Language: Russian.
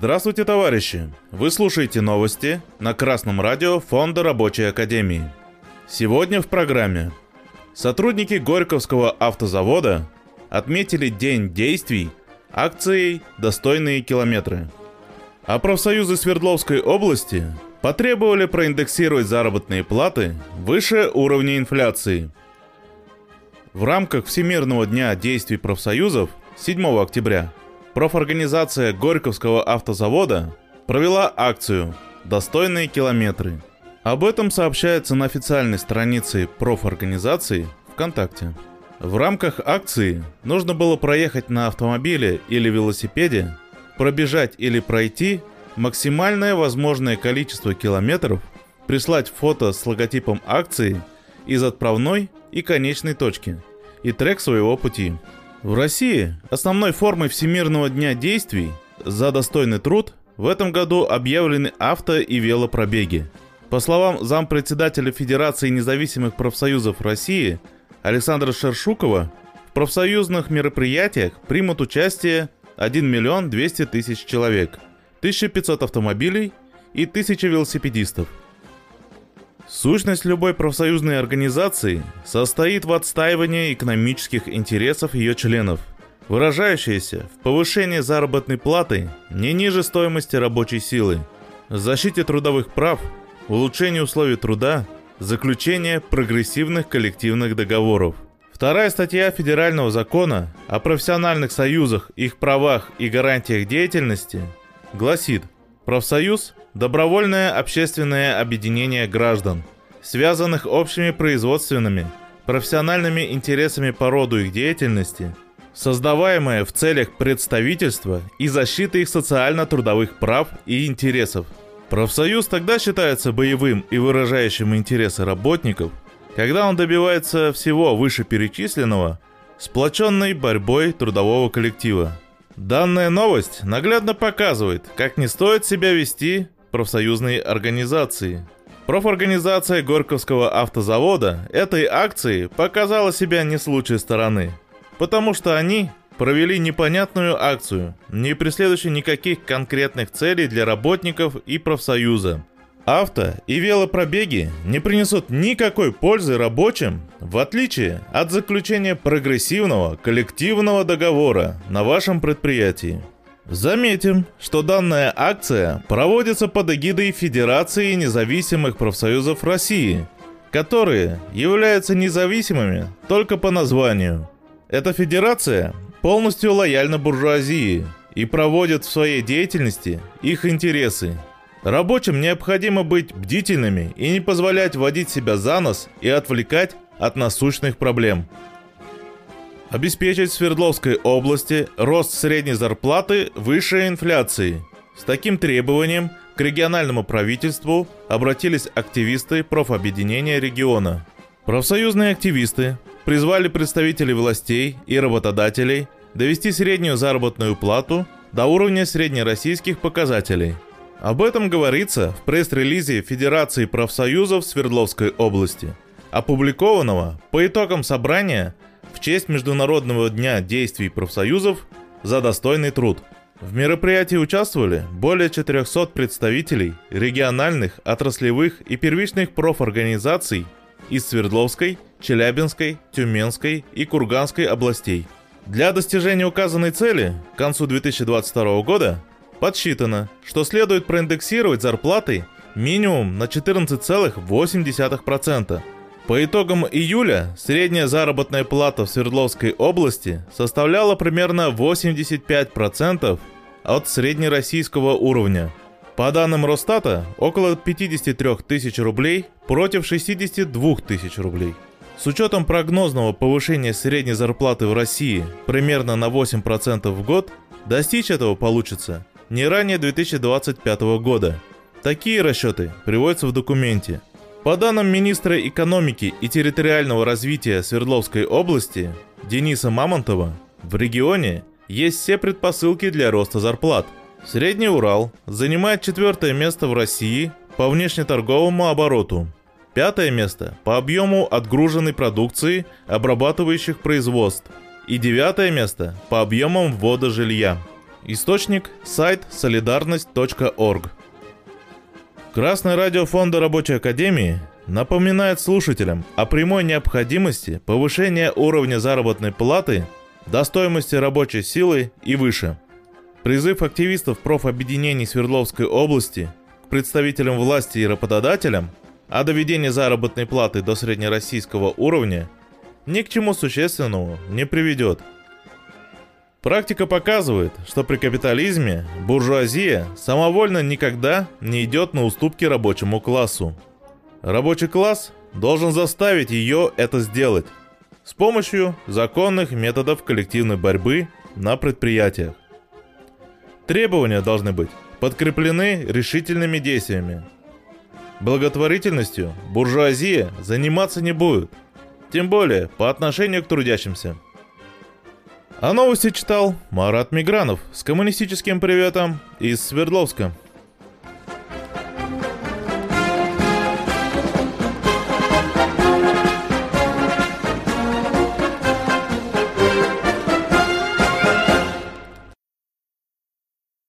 Здравствуйте, товарищи! Вы слушаете новости на Красном радио Фонда Рабочей Академии. Сегодня в программе сотрудники Горьковского автозавода отметили День действий акцией «Достойные километры». А профсоюзы Свердловской области потребовали проиндексировать заработные платы выше уровня инфляции. В рамках Всемирного дня действий профсоюзов 7 октября профорганизация Горьковского автозавода провела акцию «Достойные километры». Об этом сообщается на официальной странице профорганизации ВКонтакте. В рамках акции нужно было проехать на автомобиле или велосипеде, пробежать или пройти максимальное возможное количество километров, прислать фото с логотипом акции из отправной и конечной точки и трек своего пути. В России основной формой Всемирного дня действий за достойный труд в этом году объявлены авто и велопробеги. По словам зампредседателя Федерации независимых профсоюзов России Александра Шершукова, в профсоюзных мероприятиях примут участие 1 миллион 200 тысяч человек, 1500 автомобилей и 1000 велосипедистов – Сущность любой профсоюзной организации состоит в отстаивании экономических интересов ее членов, выражающиеся в повышении заработной платы не ниже стоимости рабочей силы, защите трудовых прав, улучшении условий труда, заключение прогрессивных коллективных договоров. Вторая статья Федерального закона о профессиональных союзах, их правах и гарантиях деятельности гласит – Профсоюз – добровольное общественное объединение граждан, связанных общими производственными, профессиональными интересами по роду их деятельности, создаваемое в целях представительства и защиты их социально-трудовых прав и интересов. Профсоюз тогда считается боевым и выражающим интересы работников, когда он добивается всего вышеперечисленного сплоченной борьбой трудового коллектива – Данная новость наглядно показывает, как не стоит себя вести профсоюзные организации. Профорганизация Горьковского автозавода этой акции показала себя не с лучшей стороны, потому что они провели непонятную акцию, не преследующую никаких конкретных целей для работников и профсоюза. Авто и велопробеги не принесут никакой пользы рабочим, в отличие от заключения прогрессивного коллективного договора на вашем предприятии. Заметим, что данная акция проводится под эгидой Федерации независимых профсоюзов России, которые являются независимыми только по названию. Эта федерация полностью лояльна буржуазии и проводит в своей деятельности их интересы – Рабочим необходимо быть бдительными и не позволять водить себя за нос и отвлекать от насущных проблем. Обеспечить Свердловской области рост средней зарплаты выше инфляции. С таким требованием к региональному правительству обратились активисты профобъединения региона. Профсоюзные активисты призвали представителей властей и работодателей довести среднюю заработную плату до уровня среднероссийских показателей – об этом говорится в пресс-релизе Федерации профсоюзов Свердловской области, опубликованного по итогам собрания в честь Международного дня действий профсоюзов за достойный труд. В мероприятии участвовали более 400 представителей региональных, отраслевых и первичных профорганизаций из Свердловской, Челябинской, Тюменской и Курганской областей. Для достижения указанной цели к концу 2022 года Подсчитано, что следует проиндексировать зарплаты минимум на 14,8%. По итогам июля средняя заработная плата в Свердловской области составляла примерно 85% от среднероссийского уровня. По данным Росстата, около 53 тысяч рублей против 62 тысяч рублей. С учетом прогнозного повышения средней зарплаты в России примерно на 8% в год, достичь этого получится не ранее 2025 года. Такие расчеты приводятся в документе. По данным министра экономики и территориального развития Свердловской области Дениса Мамонтова, в регионе есть все предпосылки для роста зарплат. Средний Урал занимает четвертое место в России по внешнеторговому обороту, пятое место по объему отгруженной продукции обрабатывающих производств и девятое место по объемам ввода жилья. Источник – сайт солидарность.орг. Красное радио Фонда Рабочей Академии напоминает слушателям о прямой необходимости повышения уровня заработной платы до стоимости рабочей силы и выше. Призыв активистов профобъединений Свердловской области к представителям власти и работодателям о доведении заработной платы до среднероссийского уровня ни к чему существенному не приведет. Практика показывает, что при капитализме буржуазия самовольно никогда не идет на уступки рабочему классу. Рабочий класс должен заставить ее это сделать с помощью законных методов коллективной борьбы на предприятиях. Требования должны быть подкреплены решительными действиями. Благотворительностью буржуазия заниматься не будет, тем более по отношению к трудящимся. А новости читал Марат Мигранов с коммунистическим приветом из Свердловска.